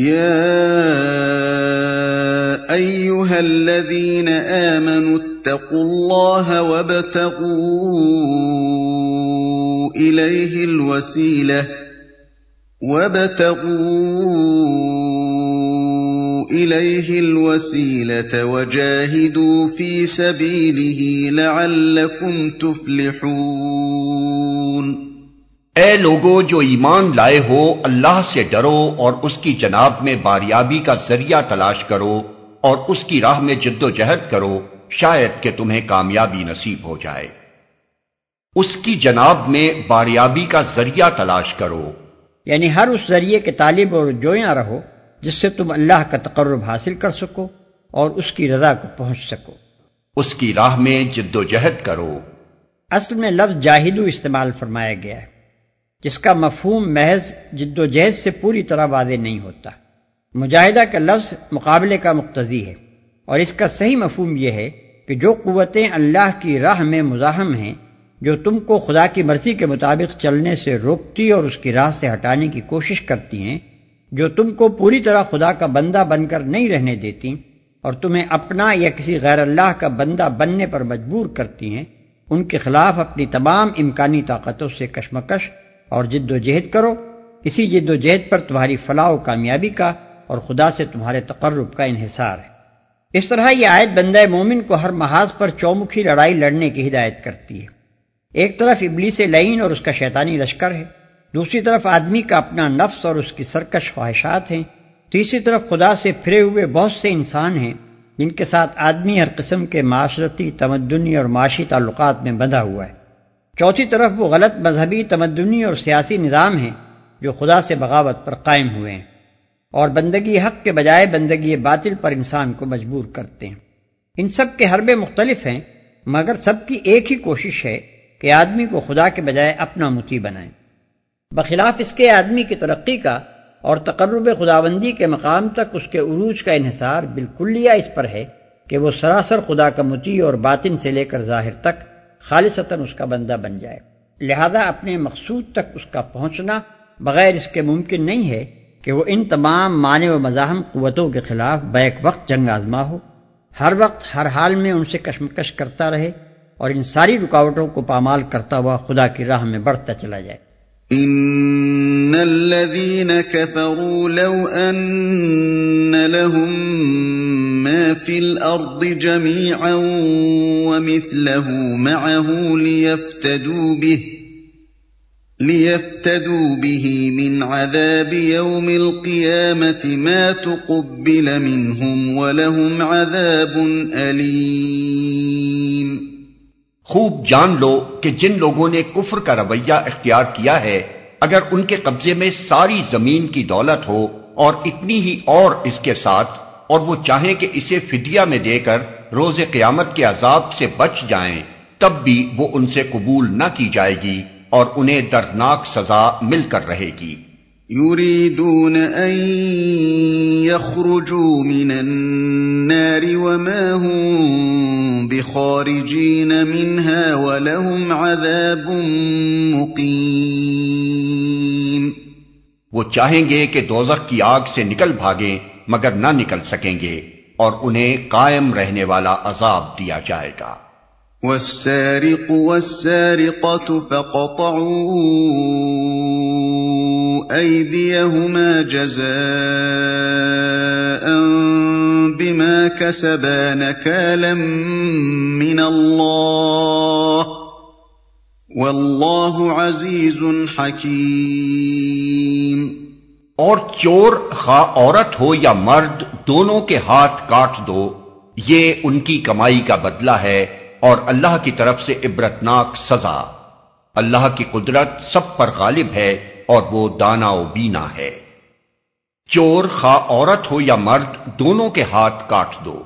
يا ايها الذين امنوا اتقوا الله وابتغوا اليه الوسيله وابتغوا اليه الوسيله وجاهدوا في سبيله لعلكم تفلحون اے لوگو جو ایمان لائے ہو اللہ سے ڈرو اور اس کی جناب میں باریابی کا ذریعہ تلاش کرو اور اس کی راہ میں جد و جہد کرو شاید کہ تمہیں کامیابی نصیب ہو جائے۔ اس کی جناب میں باریابی کا ذریعہ تلاش کرو۔ یعنی ہر اس ذریعے کے طالب اور جویاں رہو جس سے تم اللہ کا تقرب حاصل کر سکو اور اس کی رضا کو پہنچ سکو۔ اس کی راہ میں جد و جہد کرو۔ اصل میں لفظ جاہدو استعمال فرمایا گیا ہے۔ جس کا مفہوم محض جد و جہد سے پوری طرح واضح نہیں ہوتا۔ مجاہدہ کا لفظ مقابلے کا مقتضی ہے۔ اور اس کا صحیح مفہوم یہ ہے کہ جو قوتیں اللہ کی راہ میں مزاحم ہیں، جو تم کو خدا کی مرضی کے مطابق چلنے سے روکتی اور اس کی راہ سے ہٹانے کی کوشش کرتی ہیں، جو تم کو پوری طرح خدا کا بندہ بن کر نہیں رہنے دیتی اور تمہیں اپنا یا کسی غیر اللہ کا بندہ بننے پر مجبور کرتی ہیں، ان کے خلاف اپنی تمام امکانی طاقتوں سے کشمکش اور جد و جہد کرو۔ اسی جد و جہد پر تمہاری فلاح و کامیابی کا اور خدا سے تمہارے تقرب کا انحصار ہے۔ اس طرح یہ آیت بندہ مومن کو ہر محاذ پر چومکھی لڑائی لڑنے کی ہدایت کرتی ہے۔ ایک طرف ابلی سے لعین اور اس کا شیطانی لشکر ہے۔ دوسری طرف آدمی کا اپنا نفس اور اس کی سرکش خواہشات ہیں۔ تیسری طرف خدا سے پھرے ہوئے بہت سے انسان ہیں، جن کے ساتھ آدمی ہر قسم کے معاشرتی، تمدنی اور معاشی تعلقات میں بندھا ہوا ہے۔ چوتھی طرف وہ غلط مذہبی تمدنی اور سیاسی نظام ہیں جو خدا سے بغاوت پر قائم ہوئے ہیں اور بندگی حق کے بجائے بندگی باطل پر انسان کو مجبور کرتے ہیں۔ ان سب کے حربے مختلف ہیں، مگر سب کی ایک ہی کوشش ہے کہ آدمی کو خدا کے بجائے اپنا متی بنائیں۔ بخلاف اس کے آدمی کی ترقی کا اور تقرب خداوندی کے مقام تک اس کے عروج کا انحصار بالکلیہ اس پر ہے کہ وہ سراسر خدا کا متی اور باطن سے لے کر ظاہر تک خالصتاً اس کا بندہ بن جائے۔ لہذا اپنے مقصود تک اس کا پہنچنا بغیر اس کے ممکن نہیں ہے کہ وہ ان تمام معنی و مزاحم قوتوں کے خلاف بیک وقت جنگ آزما ہو۔ ہر وقت، ہر حال میں ان سے کشمکش کرتا رہے اور ان ساری رکاوٹوں کو پامال کرتا ہوا خدا کی راہ میں بڑھتا چلا جائے۔ ان الذين كفروا لو ان لهم ما في الارض جميعا ومثله معه ليفتدوا به ليفتدوا به من عذاب يوم القيامة ما تقبل منهم ولهم عذاب أليم۔ خوب جان لو کہ جن لوگوں نے کفر کا رویہ اختیار کیا ہے، اگر ان کے قبضے میں ساری زمین کی دولت ہو اور اتنی ہی اور اس کے ساتھ اور وہ چاہیں کہ اسے فدیہ میں دے کر روز قیامت کے عذاب سے بچ جائیں تب بھی وہ ان سے قبول نہ کی جائے گی اور انہیں دردناک سزا مل کر رہے گی۔ يريدون أن يخرجوا من النار وما هم بخارجين منها ولهم عذاب مقيم وہ چاہیں گے کہ دوزخ کی آگ سے نکل بھاگیں مگر نہ نکل سکیں گے اور انہیں قائم رہنے والا عذاب دیا جائے گا۔ والسارق والسارقة فقطعوا أيديهما جزاء بما كسبا نكالا من الله والله عزيز حكيم اور چور خواہ عورت ہو یا مرد، دونوں کے ہاتھ کاٹ دو۔ یہ ان کی کمائی کا بدلہ ہے اور اللہ کی طرف سے عبرتناک سزا۔ اللہ کی قدرت سب پر غالب ہے اور وہ دانا و بینا ہے۔ چور خواہ عورت ہو یا مرد، دونوں کے ہاتھ کاٹ دو۔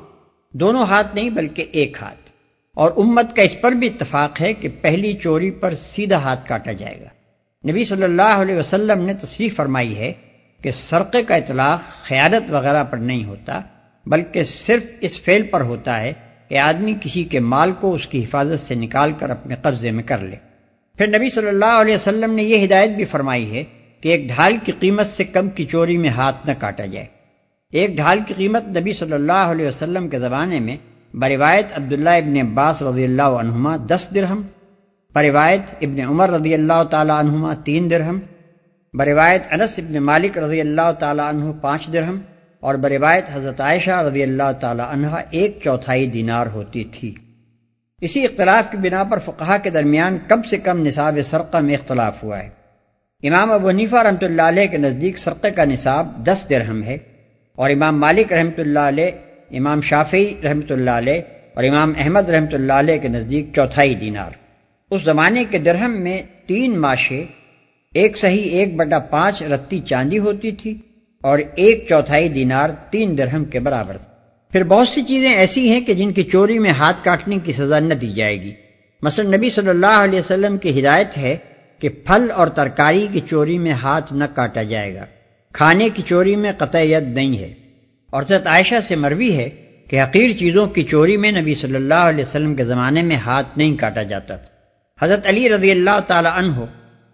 دونوں ہاتھ نہیں بلکہ ایک ہاتھ۔ اور امت کا اس پر بھی اتفاق ہے کہ پہلی چوری پر سیدھا ہاتھ کاٹا جائے گا۔ نبی صلی اللہ علیہ وسلم نے تصریح فرمائی ہے کہ سرقے کا اطلاق خیالت وغیرہ پر نہیں ہوتا، بلکہ صرف اس فعل پر ہوتا ہے کہ آدمی کسی کے مال کو اس کی حفاظت سے نکال کر اپنے قبضے میں کر لے۔ پھر نبی صلی اللہ علیہ وسلم نے یہ ہدایت بھی فرمائی ہے کہ ایک ڈھال کی قیمت سے کم کی چوری میں ہاتھ نہ کاٹا جائے۔ ایک ڈھال کی قیمت نبی صلی اللہ علیہ وسلم کے زمانے میں بروایت عبداللہ ابن عباس رضی اللہ عنہما دس درہم، بروایت ابن عمر رضی اللہ تعالیٰ عنہما تین درہم بروایت انس ابن مالک رضی اللہ تعالیٰ عنہ پانچ درہم اور بروایت حضرت عائشہ رضی اللہ تعالیٰ عنہ ایک چوتھائی دینار ہوتی تھی۔ اسی اختلاف کی بنا پر فقہ کے درمیان کم سے کم نصاب سرقہ میں اختلاف ہوا ہے۔ امام ابو حنیفہ رحمۃ اللہ علیہ کے نزدیک سرقے کا نصاب دس درہم ہے اور امام مالک رحمۃ اللہ علیہ، امام شافی رحمۃ اللہ علیہ اور امام احمد رحمۃ اللہ علیہ کے نزدیک چوتھائی دینار۔ اس زمانے کے درہم میں تین ماشے ایک صحیح ایک بٹا پانچ رتی چاندی ہوتی تھی اور ایک چوتھائی دینار تین درہم کے برابر پھر بہت سی چیزیں ایسی ہیں کہ جن کی چوری میں ہاتھ کاٹنے کی سزا نہ دی جائے گی۔ مثلا نبی صلی اللہ علیہ وسلم کی ہدایت ہے کہ پھل اور ترکاری کی چوری میں ہاتھ نہ کاٹا جائے گا۔ کھانے کی چوری میں قطع ید نہیں ہے۔ اور حضرت عائشہ سے مروی ہے کہ حقیر چیزوں کی چوری میں نبی صلی اللہ علیہ وسلم کے زمانے میں ہاتھ نہیں کاٹا جاتا تھا۔ حضرت علی رضی اللہ تعالی عنہ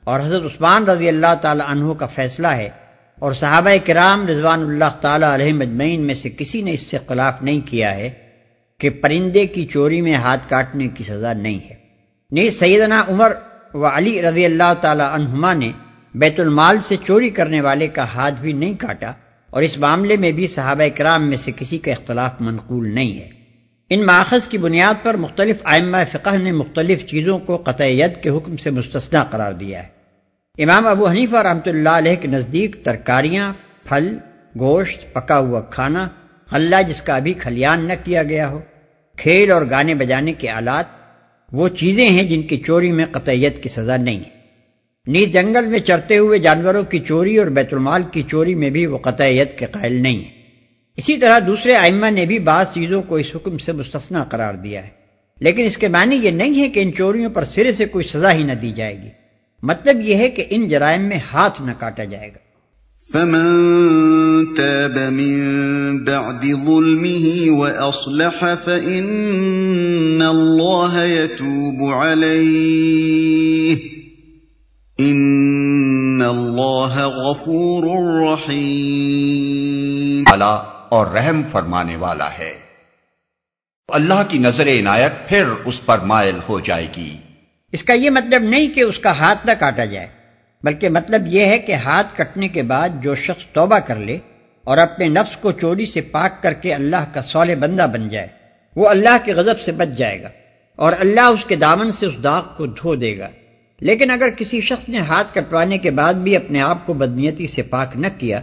اور حضرت عثمان رضی اللہ تعالی عنہ کا فیصلہ ہے اور صحابہ کرام رضوان اللہ تعالی علیہ مجمعین میں سے کسی نے اس سے خلاف نہیں کیا ہے کہ پرندے کی چوری میں ہاتھ کاٹنے کی سزا نہیں ہے۔ نیز سیدنا عمر و علی رضی اللہ تعالی عنہما نے بیت المال سے چوری کرنے والے کا ہاتھ بھی نہیں کاٹا اور اس معاملے میں بھی صحابہ کرام میں سے کسی کا اختلاف منقول نہیں ہے۔ ان ماخذ کی بنیاد پر مختلف آئمہ فقہ نے مختلف چیزوں کو قطع ید کے حکم سے مستثنا قرار دیا ہے۔ امام ابو حنیفہ رحمۃ اللہ علیہ کے نزدیک ترکاریاں، پھل، گوشت، پکا ہوا کھانا، غلہ جس کا ابھی کھلیان نہ کیا گیا ہو، کھیل اور گانے بجانے کے آلات، وہ چیزیں ہیں جن کی چوری میں قطعیت کی سزا نہیں ہے۔ نیز جنگل میں چرتے ہوئے جانوروں کی چوری اور بیت المال کی چوری میں بھی وہ قطعیت کے قائل نہیں ہے اسی طرح دوسرے آئمہ نے بھی بعض چیزوں کو اس حکم سے مستثنا قرار دیا ہے۔ لیکن اس کے معنی یہ نہیں ہے کہ ان چوریوں پر سرے سے کوئی سزا ہی نہ دی جائے گی۔ مطلب یہ ہے کہ ان جرائم میں ہاتھ نہ کاٹا جائے گا۔ فمن تاب من بعد ظلمه وأصلح فإن الله يتوب عليه إن الله غفور رحيم اللہ اور رحم فرمانے والا ہے۔ اللہ کی نظر عنایت پھر اس پر مائل ہو جائے گی۔ اس کا یہ مطلب نہیں کہ اس کا ہاتھ نہ کاٹا جائے، بلکہ مطلب یہ ہے کہ ہاتھ کٹنے کے بعد جو شخص توبہ کر لے اور اپنے نفس کو چوری سے پاک کر کے اللہ کا سولے بندہ بن جائے، وہ اللہ کے غضب سے بچ جائے گا اور اللہ اس کے دامن سے اس داغ کو دھو دے گا۔ لیکن اگر کسی شخص نے ہاتھ کٹوانے کے بعد بھی اپنے آپ کو بدنیتی سے پاک نہ کیا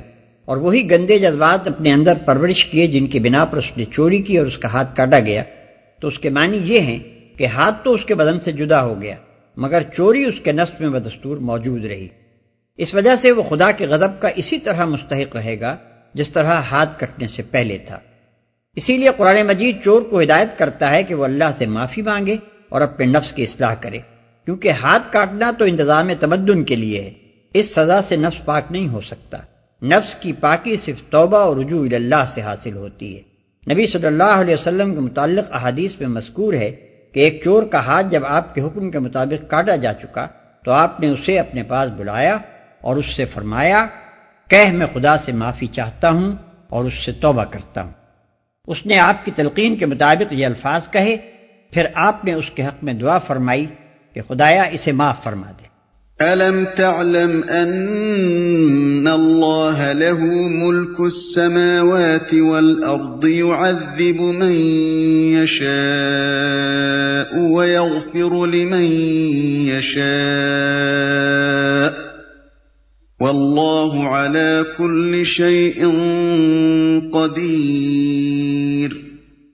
اور وہی گندے جذبات اپنے اندر پرورش کیے جن کی بنا پر اس نے چوری کی اور اس کا ہاتھ کاٹا گیا۔ تو اس کے معنی یہ ہیں کہ ہاتھ تو اس کے بدن سے جدا ہو گیا، مگر چوری اس کے نصب میں بدستور موجود رہی۔ اس وجہ سے وہ خدا کے غضب کا اسی طرح مستحق رہے گا جس طرح ہاتھ کٹنے سے پہلے تھا۔ اسی لیے قرآن مجید چور کو ہدایت کرتا ہے کہ وہ اللہ سے معافی مانگے اور اپنے نفس کی اصلاح کرے، کیونکہ ہاتھ کاٹنا تو انتظام تمدن کے لیے ہے۔ اس سزا سے نفس پاک نہیں ہو سکتا۔ نفس کی پاکی صرف توبہ اور رجوع اللہ سے حاصل ہوتی ہے۔ نبی صلی اللہ علیہ وسلم کے متعلق احادیث میں مذکور ہے کہ ایک چور کا ہاتھ جب آپ کے حکم کے مطابق کاٹا جا چکا تو آپ نے اسے اپنے پاس بلایا اور اس سے فرمایا کہ میں خدا سے معافی چاہتا ہوں اور اس سے توبہ کرتا ہوں۔ اس نے آپ کی تلقین کے مطابق یہ الفاظ کہے، پھر آپ نے اس کے حق میں دعا فرمائی کہ خدایا اسے معاف فرما دے۔ أَلَمْ تَعْلَمْ أَنَّ اللَّهَ لَهُ مُلْكُ السَّمَاوَاتِ وَالْأَرْضِ يُعَذِّبُ مَن يَشَاءُ وَيَغْفِرُ لِمَن يَشَاءُ وَاللَّهُ عَلَى كُلِّ شَيْءٍ قَدِيرٌ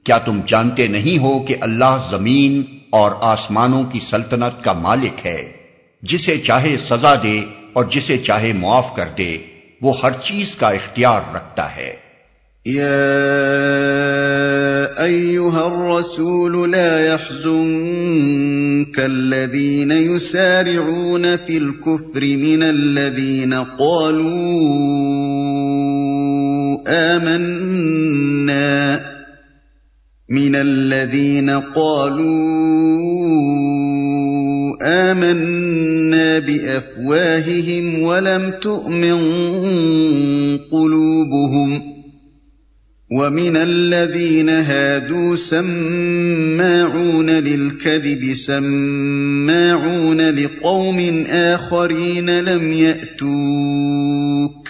کیا تم جانتے نہیں ہو کہ اللہ زمین اور آسمانوں کی سلطنت کا مالک ہے؟ جسے چاہے سزا دے اور جسے چاہے معاف کر دے، وہ ہر چیز کا اختیار رکھتا ہے۔ يا أيها الرسول لا يحزنك الذين يسارعون في الكفر من الذين قالوا آمنا من الذين قالوا آمنا بأفواههم ولم تؤمن قلوبهم ومن الذين هادوا سماعون للكذب سماعون لقوم آخرين لم يأتوك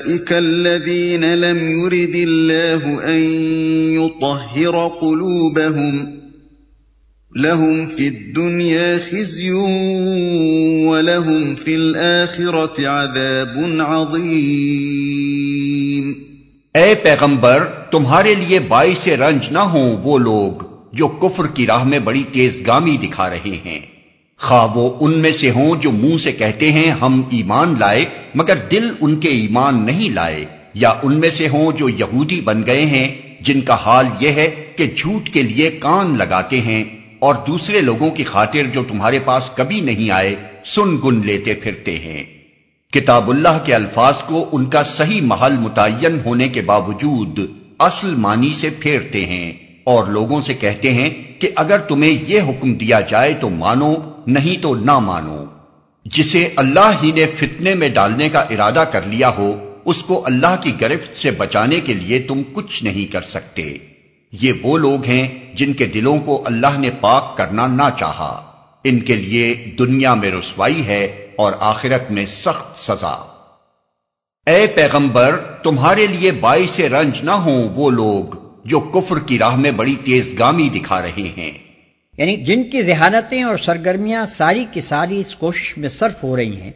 اولئك الذين لم يرد الله ان يطهر قلوبهم لهم في الدنيا خزي ولهم في الاخره عذاب عظيم۔ اے پیغمبر، تمہارے لیے باعث رنج نہ ہوں وہ لوگ جو کفر کی راہ میں بڑی تیز گامی دکھا رہے ہیں۔ خواہ وہ ان میں سے ہوں جو منہ سے کہتے ہیں، ہم ایمان لائے، مگر دل ان کے ایمان نہیں لائے۔ یا ان میں سے ہوں جو یہودی بن گئے ہیں، جن کا حال یہ ہے کہ جھوٹ کے لیے کان لگاتے ہیں، اور دوسرے لوگوں کی خاطر جو تمہارے پاس کبھی نہیں آئے، سن گن لیتے پھرتے ہیں۔ کتاب اللہ کے الفاظ کو ان کا صحیح محل متعین ہونے کے باوجود اصل معنی سے پھیرتے ہیں، اور لوگوں سے کہتے ہیں کہ اگر تمہیں یہ حکم دیا جائے تو مانو نہیں تو نہ مانو۔ جسے اللہ ہی نے فتنے میں ڈالنے کا ارادہ کر لیا ہو، اس کو اللہ کی گرفت سے بچانے کے لیے تم کچھ نہیں کر سکتے۔ یہ وہ لوگ ہیں جن کے دلوں کو اللہ نے پاک کرنا نہ چاہا۔ ان کے لیے دنیا میں رسوائی ہے اور آخرت میں سخت سزا۔ اے پیغمبر، تمہارے لیے باعث رنج نہ ہوں وہ لوگ جو کفر کی راہ میں بڑی تیز گامی دکھا رہے ہیں۔ یعنی جن کی ذہانتیں اور سرگرمیاں ساری کی ساری اس کوشش میں صرف ہو رہی ہیں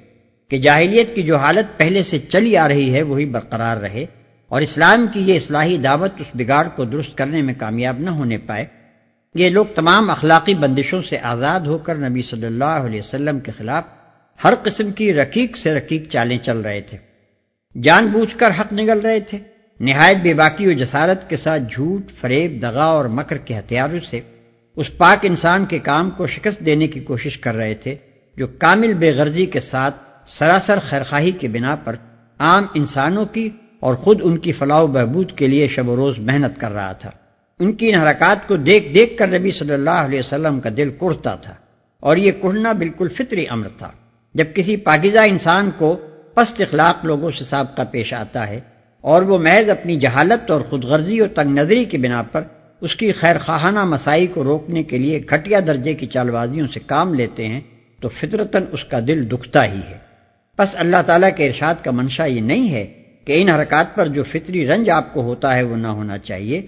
کہ جاہلیت کی جو حالت پہلے سے چلی آ رہی ہے وہی برقرار رہے اور اسلام کی یہ اصلاحی دعوت اس بگاڑ کو درست کرنے میں کامیاب نہ ہونے پائے، یہ لوگ تمام اخلاقی بندشوں سے آزاد ہو کر نبی صلی اللہ علیہ وسلم کے خلاف ہر قسم کی رقیق سے رقیق چالیں چل رہے تھے۔ جان بوجھ کر حق نگل رہے تھے۔ نہایت بے باقی و جسارت کے ساتھ جھوٹ، فریب، دغا اور مکر کے ہتھیاروں سے اس پاک انسان کے کام کو شکست دینے کی کوشش کر رہے تھے جو کامل بے غرضی کے ساتھ سراسر خیرخواہی کے بنا پر عام انسانوں کی اور خود ان کی فلاح و بہبود کے لیے شب و روز محنت کر رہا تھا۔ ان کی ان حرکات کو دیکھ دیکھ کر نبی صلی اللہ علیہ وسلم کا دل کڑتا تھا اور یہ کڑنا بالکل فطری امر تھا۔ جب کسی پاکیزہ انسان کو پست اخلاق لوگوں سے سابقہ پیش آتا ہے اور وہ محض اپنی جہالت اور خود غرضی اور تنگ نظری کی بنا پر اس کی خیر خواہانہ مسائی کو روکنے کے لیے گھٹیا درجے کی چالبازیوں سے کام لیتے ہیں تو فطرتاً اس کا دل دکھتا ہی ہے۔ بس اللہ تعالیٰ کے ارشاد کا منشا یہ نہیں ہے کہ ان حرکات پر جو فطری رنج آپ کو ہوتا ہے وہ نہ ہونا چاہیے،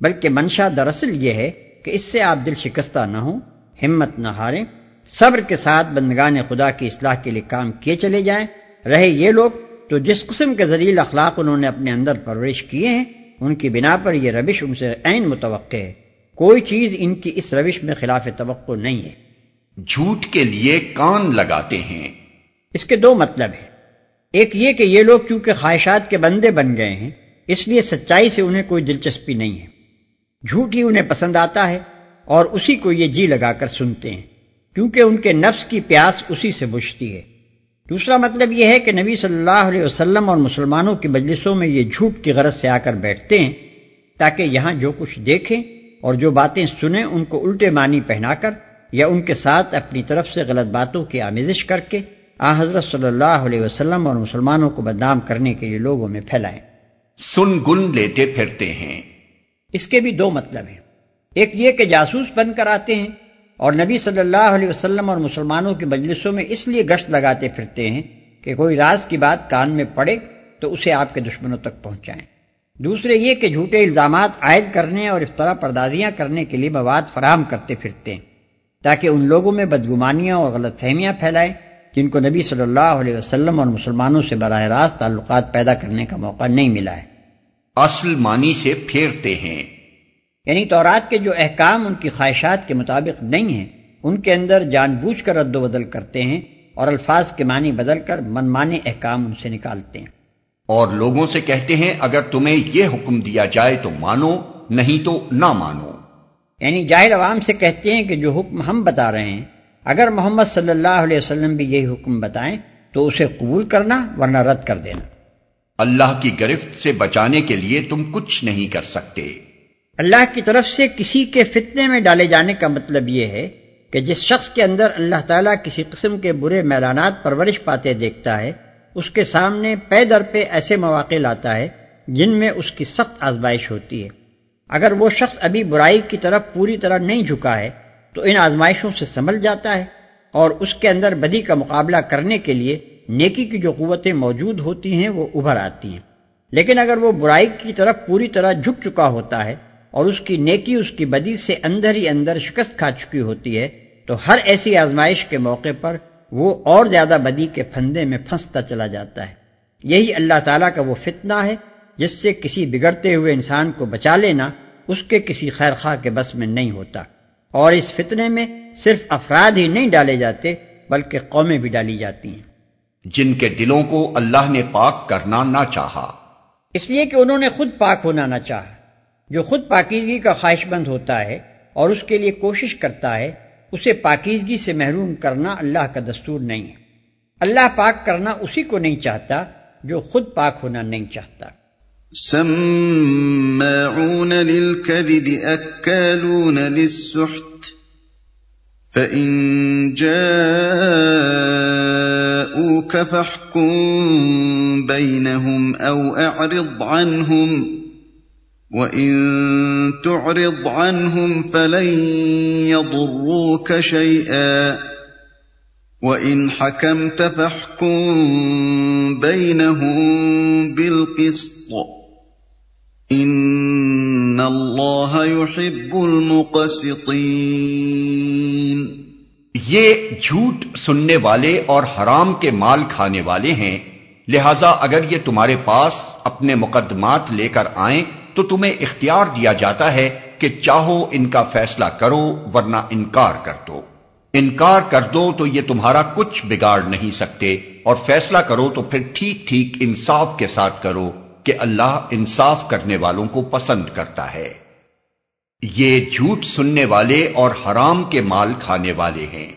بلکہ منشا دراصل یہ ہے کہ اس سے آپ دل شکستہ نہ ہوں، ہمت نہ ہاریں، صبر کے ساتھ بندگان خدا کی اصلاح کے لیے کام کیے چلے جائیں۔ رہے یہ لوگ تو جس قسم کے ذریعے اخلاق انہوں نے اپنے اندر پرورش کیے ہیں ان کی بنا پر یہ روش ان سے عین متوقع ہے۔ کوئی چیز ان کی اس روش میں خلاف توقع نہیں ہے۔ جھوٹ کے لیے کان لگاتے ہیں۔ اس کے دو مطلب ہیں۔ ایک یہ کہ یہ لوگ چونکہ خواہشات کے بندے بن گئے ہیں اس لیے سچائی سے انہیں کوئی دلچسپی نہیں ہے۔ جھوٹ ہی انہیں پسند آتا ہے اور اسی کو یہ جی لگا کر سنتے ہیں کیونکہ ان کے نفس کی پیاس اسی سے بجھتی ہے۔ دوسرا مطلب یہ ہے کہ نبی صلی اللہ علیہ وسلم اور مسلمانوں کی مجلسوں میں یہ جھوٹ کی غرض سے آ کر بیٹھتے ہیں تاکہ یہاں جو کچھ دیکھیں اور جو باتیں سنیں ان کو الٹے معنی پہنا کر یا ان کے ساتھ اپنی طرف سے غلط باتوں کی آمیزش کر کے آ حضرت صلی اللہ علیہ وسلم اور مسلمانوں کو بدنام کرنے کے لیے لوگوں میں پھیلائیں۔ سن گن لیتے پھرتے ہیں۔ اس کے بھی دو مطلب ہیں۔ ایک یہ کہ جاسوس بن کر آتے ہیں اور نبی صلی اللہ علیہ وسلم اور مسلمانوں کی مجلسوں میں اس لیے گشت لگاتے پھرتے ہیں کہ کوئی راز کی بات کان میں پڑے تو اسے آپ کے دشمنوں تک پہنچائیں۔ دوسرے یہ کہ جھوٹے الزامات عائد کرنے اور افطرا پردازیاں کرنے کے لیے مواد فراہم کرتے پھرتے ہیں تاکہ ان لوگوں میں بدگمانیاں اور غلط فہمیاں پھیلائیں جن کو نبی صلی اللہ علیہ وسلم اور مسلمانوں سے براہ راست تعلقات پیدا کرنے کا موقع نہیں ملا ہے۔ اصل معنی سے پھیرتے ہیں۔ یعنی تورات کے جو احکام ان کی خواہشات کے مطابق نہیں ہیں ان کے اندر جان بوجھ کر رد و بدل کرتے ہیں اور الفاظ کے معنی بدل کر منمانے احکام ان سے نکالتے ہیں۔ اور لوگوں سے کہتے ہیں اگر تمہیں یہ حکم دیا جائے تو مانو نہیں تو نہ مانو۔ یعنی جاہر عوام سے کہتے ہیں کہ جو حکم ہم بتا رہے ہیں اگر محمد صلی اللہ علیہ وسلم بھی یہی حکم بتائیں تو اسے قبول کرنا ورنہ رد کر دینا۔ اللہ کی گرفت سے بچانے کے لیے تم کچھ نہیں کر سکتے۔ اللہ کی طرف سے کسی کے فتنے میں ڈالے جانے کا مطلب یہ ہے کہ جس شخص کے اندر اللہ تعالیٰ کسی قسم کے برے میدانات پرورش پاتے دیکھتا ہے، اس کے سامنے پے در پہ ایسے مواقع لاتا ہے جن میں اس کی سخت آزمائش ہوتی ہے۔ اگر وہ شخص ابھی برائی کی طرف پوری طرح نہیں جھکا ہے، تو ان آزمائشوں سے سنبھل جاتا ہے اور اس کے اندر بدی کا مقابلہ کرنے کے لیے نیکی کی جو قوتیں موجود ہوتی ہیں، وہ ابھر آتی ہیں۔ لیکن اگر وہ برائی کی طرف پوری طرح جھک چکا ہوتا ہے اور اس کی نیکی اس کی بدی سے اندر ہی اندر شکست کھا چکی ہوتی ہے تو ہر ایسی آزمائش کے موقع پر وہ اور زیادہ بدی کے پھندے میں پھنستا چلا جاتا ہے۔ یہی اللہ تعالیٰ کا وہ فتنہ ہے جس سے کسی بگڑتے ہوئے انسان کو بچا لینا اس کے کسی خیر خواہ کے بس میں نہیں ہوتا۔ اور اس فتنے میں صرف افراد ہی نہیں ڈالے جاتے بلکہ قومیں بھی ڈالی جاتی ہیں۔ جن کے دلوں کو اللہ نے پاک کرنا نہ چاہا۔ اس لیے کہ انہوں نے خود پاک ہونا نہ چاہا۔ جو خود پاکیزگی کا خواہش مند ہوتا ہے اور اس کے لیے کوشش کرتا ہے، اسے پاکیزگی سے محروم کرنا اللہ کا دستور نہیں ہے۔ اللہ پاک کرنا اسی کو نہیں چاہتا جو خود پاک ہونا نہیں چاہتا۔ سماعون للكذب، اکالون للسحت، فإن جاءوك فاحكم بينهم أو أعرض عنهم وإن تعرض عنهم فلن يضروك شيئا وإن حكمت فاحكم بينهم بالقسط ان اللہ يحب المقسطین یہ جھوٹ سننے والے اور حرام کے مال کھانے والے ہیں، لہذا اگر یہ تمہارے پاس اپنے مقدمات لے کر آئیں تو تمہیں اختیار دیا جاتا ہے کہ چاہو ان کا فیصلہ کرو ورنہ انکار کر دو۔ انکار کر دو تو یہ تمہارا کچھ بگاڑ نہیں سکتے اور فیصلہ کرو تو پھر ٹھیک ٹھیک انصاف کے ساتھ کرو کہ اللہ انصاف کرنے والوں کو پسند کرتا ہے۔ یہ جھوٹ سننے والے اور حرام کے مال کھانے والے ہیں۔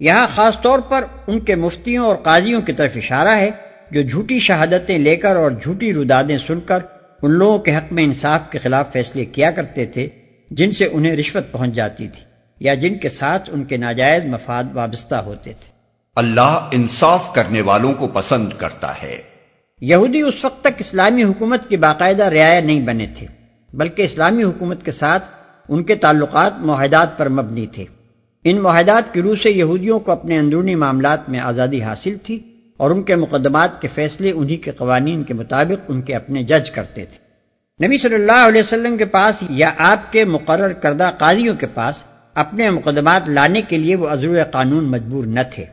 یہاں خاص طور پر ان کے مفتیوں اور قاضیوں کی طرف اشارہ ہے جو جھوٹی شہادتیں لے کر اور جھوٹی رودادیں سن کر ان لوگوں کے حق میں انصاف کے خلاف فیصلے کیا کرتے تھے جن سے انہیں رشوت پہنچ جاتی تھی یا جن کے ساتھ ان کے ناجائز مفاد وابستہ ہوتے تھے۔ اللہ انصاف کرنے والوں کو پسند کرتا ہے۔ یہودی اس وقت تک اسلامی حکومت کی باقاعدہ رعایا نہیں بنے تھے بلکہ اسلامی حکومت کے ساتھ ان کے تعلقات معاہدات پر مبنی تھے۔ ان معاہدات کی روح سے یہودیوں کو اپنے اندرونی معاملات میں آزادی حاصل تھی۔ اور ان کے مقدمات کے فیصلے انہی کے قوانین کے مطابق ان کے اپنے جج کرتے تھے۔ نبی صلی اللہ علیہ وسلم کے پاس یا آپ کے مقرر کردہ قاضیوں کے پاس اپنے مقدمات لانے کے لیے وہ عزر قانون مجبور نہ تھے۔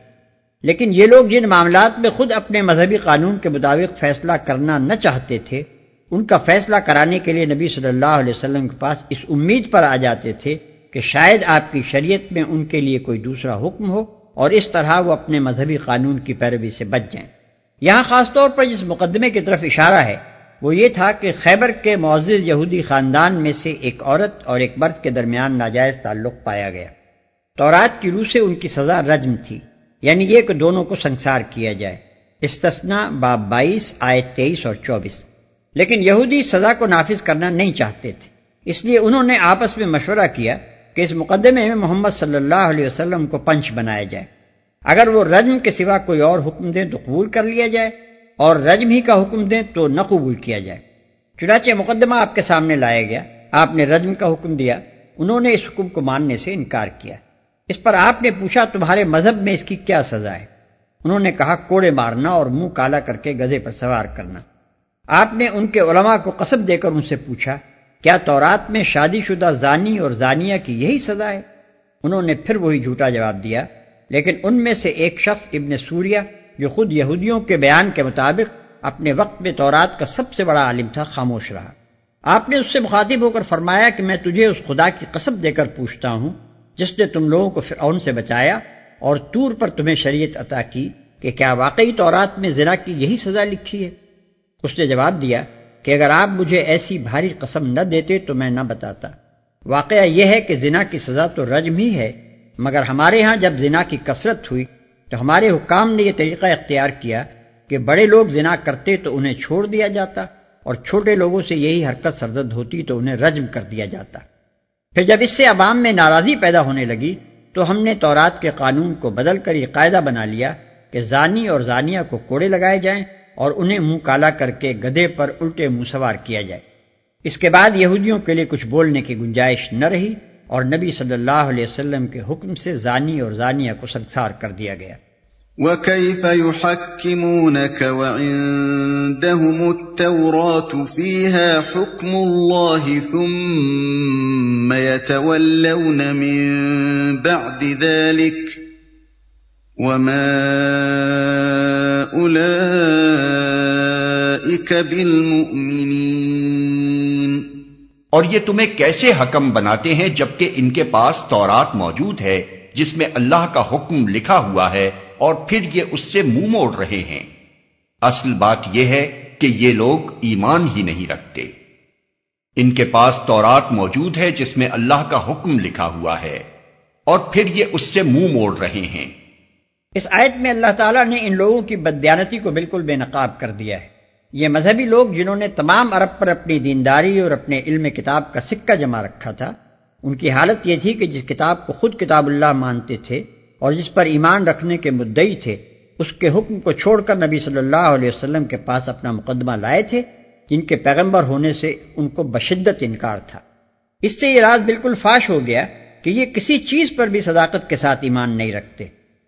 لیکن یہ لوگ جن معاملات میں خود اپنے مذہبی قانون کے مطابق فیصلہ کرنا نہ چاہتے تھے، ان کا فیصلہ کرانے کے لیے نبی صلی اللہ علیہ وسلم کے پاس اس امید پر آ جاتے تھے کہ شاید آپ کی شریعت میں ان کے لیے کوئی دوسرا حکم ہو۔ اور اس طرح وہ اپنے مذہبی قانون کی پیروی سے بچ جائیں۔ یہاں خاص طور پر جس مقدمے کی طرف اشارہ ہے، وہ یہ تھا کہ خیبر کے معزز یہودی خاندان میں سے ایک عورت اور ایک مرد کے درمیان ناجائز تعلق پایا گیا۔ تورات کی روح سے ان کی سزا رجم تھی یعنی یہ کہ دونوں کو سنسار کیا جائے۔ استثنا باب بائیس آئے تیئیس اور چوبیس۔ لیکن یہودی سزا کو نافذ کرنا نہیں چاہتے تھے، اس لیے انہوں نے آپس میں مشورہ کیا کہ اس مقدمے میں محمد صلی اللہ علیہ وسلم کو پنچ بنایا جائے۔ اگر وہ رجم کے سوا کوئی اور حکم دیں تو قبول کر لیا جائے اور رجم ہی کا حکم دیں تو نہ قبول کیا جائے۔ چنانچہ مقدمہ آپ کے سامنے لایا گیا۔ آپ نے رجم کا حکم دیا۔ انہوں نے اس حکم کو ماننے سے انکار کیا۔ اس پر آپ نے پوچھا تمہارے مذہب میں اس کی کیا سزا ہے؟ انہوں نے کہا، کوڑے مارنا اور منہ کالا کر کے گدے پر سوار کرنا۔ آپ نے ان کے علماء کو قسم دے کر ان سے پوچھا کیا تورات میں شادی شدہ زانی اور زانیہ کی یہی سزا ہے؟ انہوں نے پھر وہی جھوٹا جواب دیا۔ لیکن ان میں سے ایک شخص ابن سوریا جو خود یہودیوں کے بیان کے مطابق اپنے وقت میں تورات کا سب سے بڑا عالم تھا، خاموش رہا۔ آپ نے اس سے مخاطب ہو کر فرمایا کہ میں تجھے اس خدا کی قسم دے کر پوچھتا ہوں، جس نے تم لوگوں کو فرعون سے بچایا اور تور پر تمہیں شریعت عطا کی کہ کیا واقعی تورات میں زنا کی یہی سزا لکھی ہے؟ اس نے جواب دیا کہ اگر آپ مجھے ایسی بھاری قسم نہ دیتے تو میں نہ بتاتا۔ واقعہ یہ ہے کہ زنا کی سزا تو رجم ہی ہے، مگر ہمارے ہاں جب زنا کی کثرت ہوئی تو ہمارے حکام نے یہ طریقہ اختیار کیا کہ بڑے لوگ زنا کرتے تو انہیں چھوڑ دیا جاتا اور چھوٹے لوگوں سے یہی حرکت سردد ہوتی تو انہیں رجم کر دیا جاتا۔ پھر جب اس سے عوام میں ناراضی پیدا ہونے لگی تو ہم نے تورات کے قانون کو بدل کر یہ قاعدہ بنا لیا کہ زانی اور زانیہ کو کوڑے لگائے جائیں اور انہیں منہ کالا کر کے گدے پر الٹے منہ سوار کیا جائے۔ اس کے بعد یہودیوں کے لیے کچھ بولنے کی گنجائش نہ رہی اور نبی صلی اللہ علیہ وسلم کے حکم سے زانی اور زانیہ کو سنسار کر دیا گیا۔ وَكَيْفَ يُحَكِّمُونَكَ وَعِندَهُمُ التَّوْرَاةُ فِيهَا حُكْمُ اللَّهِ ثُمَّ يَتَوَلَّوْنَ مِن بَعْدِ ذَلِكَ وَمَا أُولَئِكَ بِالْمُؤْمِنِينَ اور یہ تمہیں کیسے حکم بناتے ہیں جبکہ ان کے پاس تورات موجود ہے، جس میں اللہ کا حکم لکھا ہوا ہے اور پھر یہ اس سے منہ موڑ رہے ہیں؟ اصل بات یہ ہے کہ یہ لوگ ایمان ہی نہیں رکھتے۔ ان کے پاس تورات موجود ہے جس میں اللہ کا حکم لکھا ہوا ہے اور پھر یہ اس سے منہ موڑ رہے ہیں۔ اس آیت میں اللہ تعالیٰ نے ان لوگوں کی بدیانتی کو بالکل بے نقاب کر دیا ہے۔ یہ مذہبی لوگ جنہوں نے تمام عرب پر اپنی دینداری اور اپنے علم کتاب کا سکہ جمع رکھا تھا، ان کی حالت یہ تھی کہ جس کتاب کو خود کتاب اللہ مانتے تھے اور جس پر ایمان رکھنے کے مدعی تھے، اس کے حکم کو چھوڑ کر نبی صلی اللہ علیہ وسلم کے پاس اپنا مقدمہ لائے تھے، جن کے پیغمبر ہونے سے ان کو بشدت انکار تھا۔ اس سے یہ راز بالکل فاش ہو گیا کہ یہ کسی چیز پر بھی صداقت کے ساتھ ایمان نہیں رکھتے۔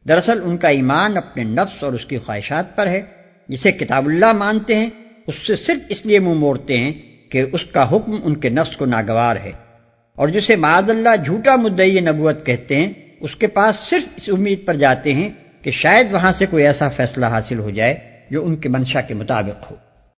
دراصل ان کا ایمان اپنے نفس اور اس کی خواہشات پر ہے، جسے کتاب اللہ مانتے ہیں، اس سے صرف اس لیے منہ موڑتے ہیں کہ اس کا حکم ان کے نفس کو ناگوار ہے۔ اور جسے معذ اللہ جھوٹا مدعی نبوت کہتے ہیں، اس کے پاس صرف اس امید پر جاتے ہیں کہ شاید وہاں سے کوئی ایسا فیصلہ حاصل ہو جائے جو ان کے منشا کے مطابق ہو۔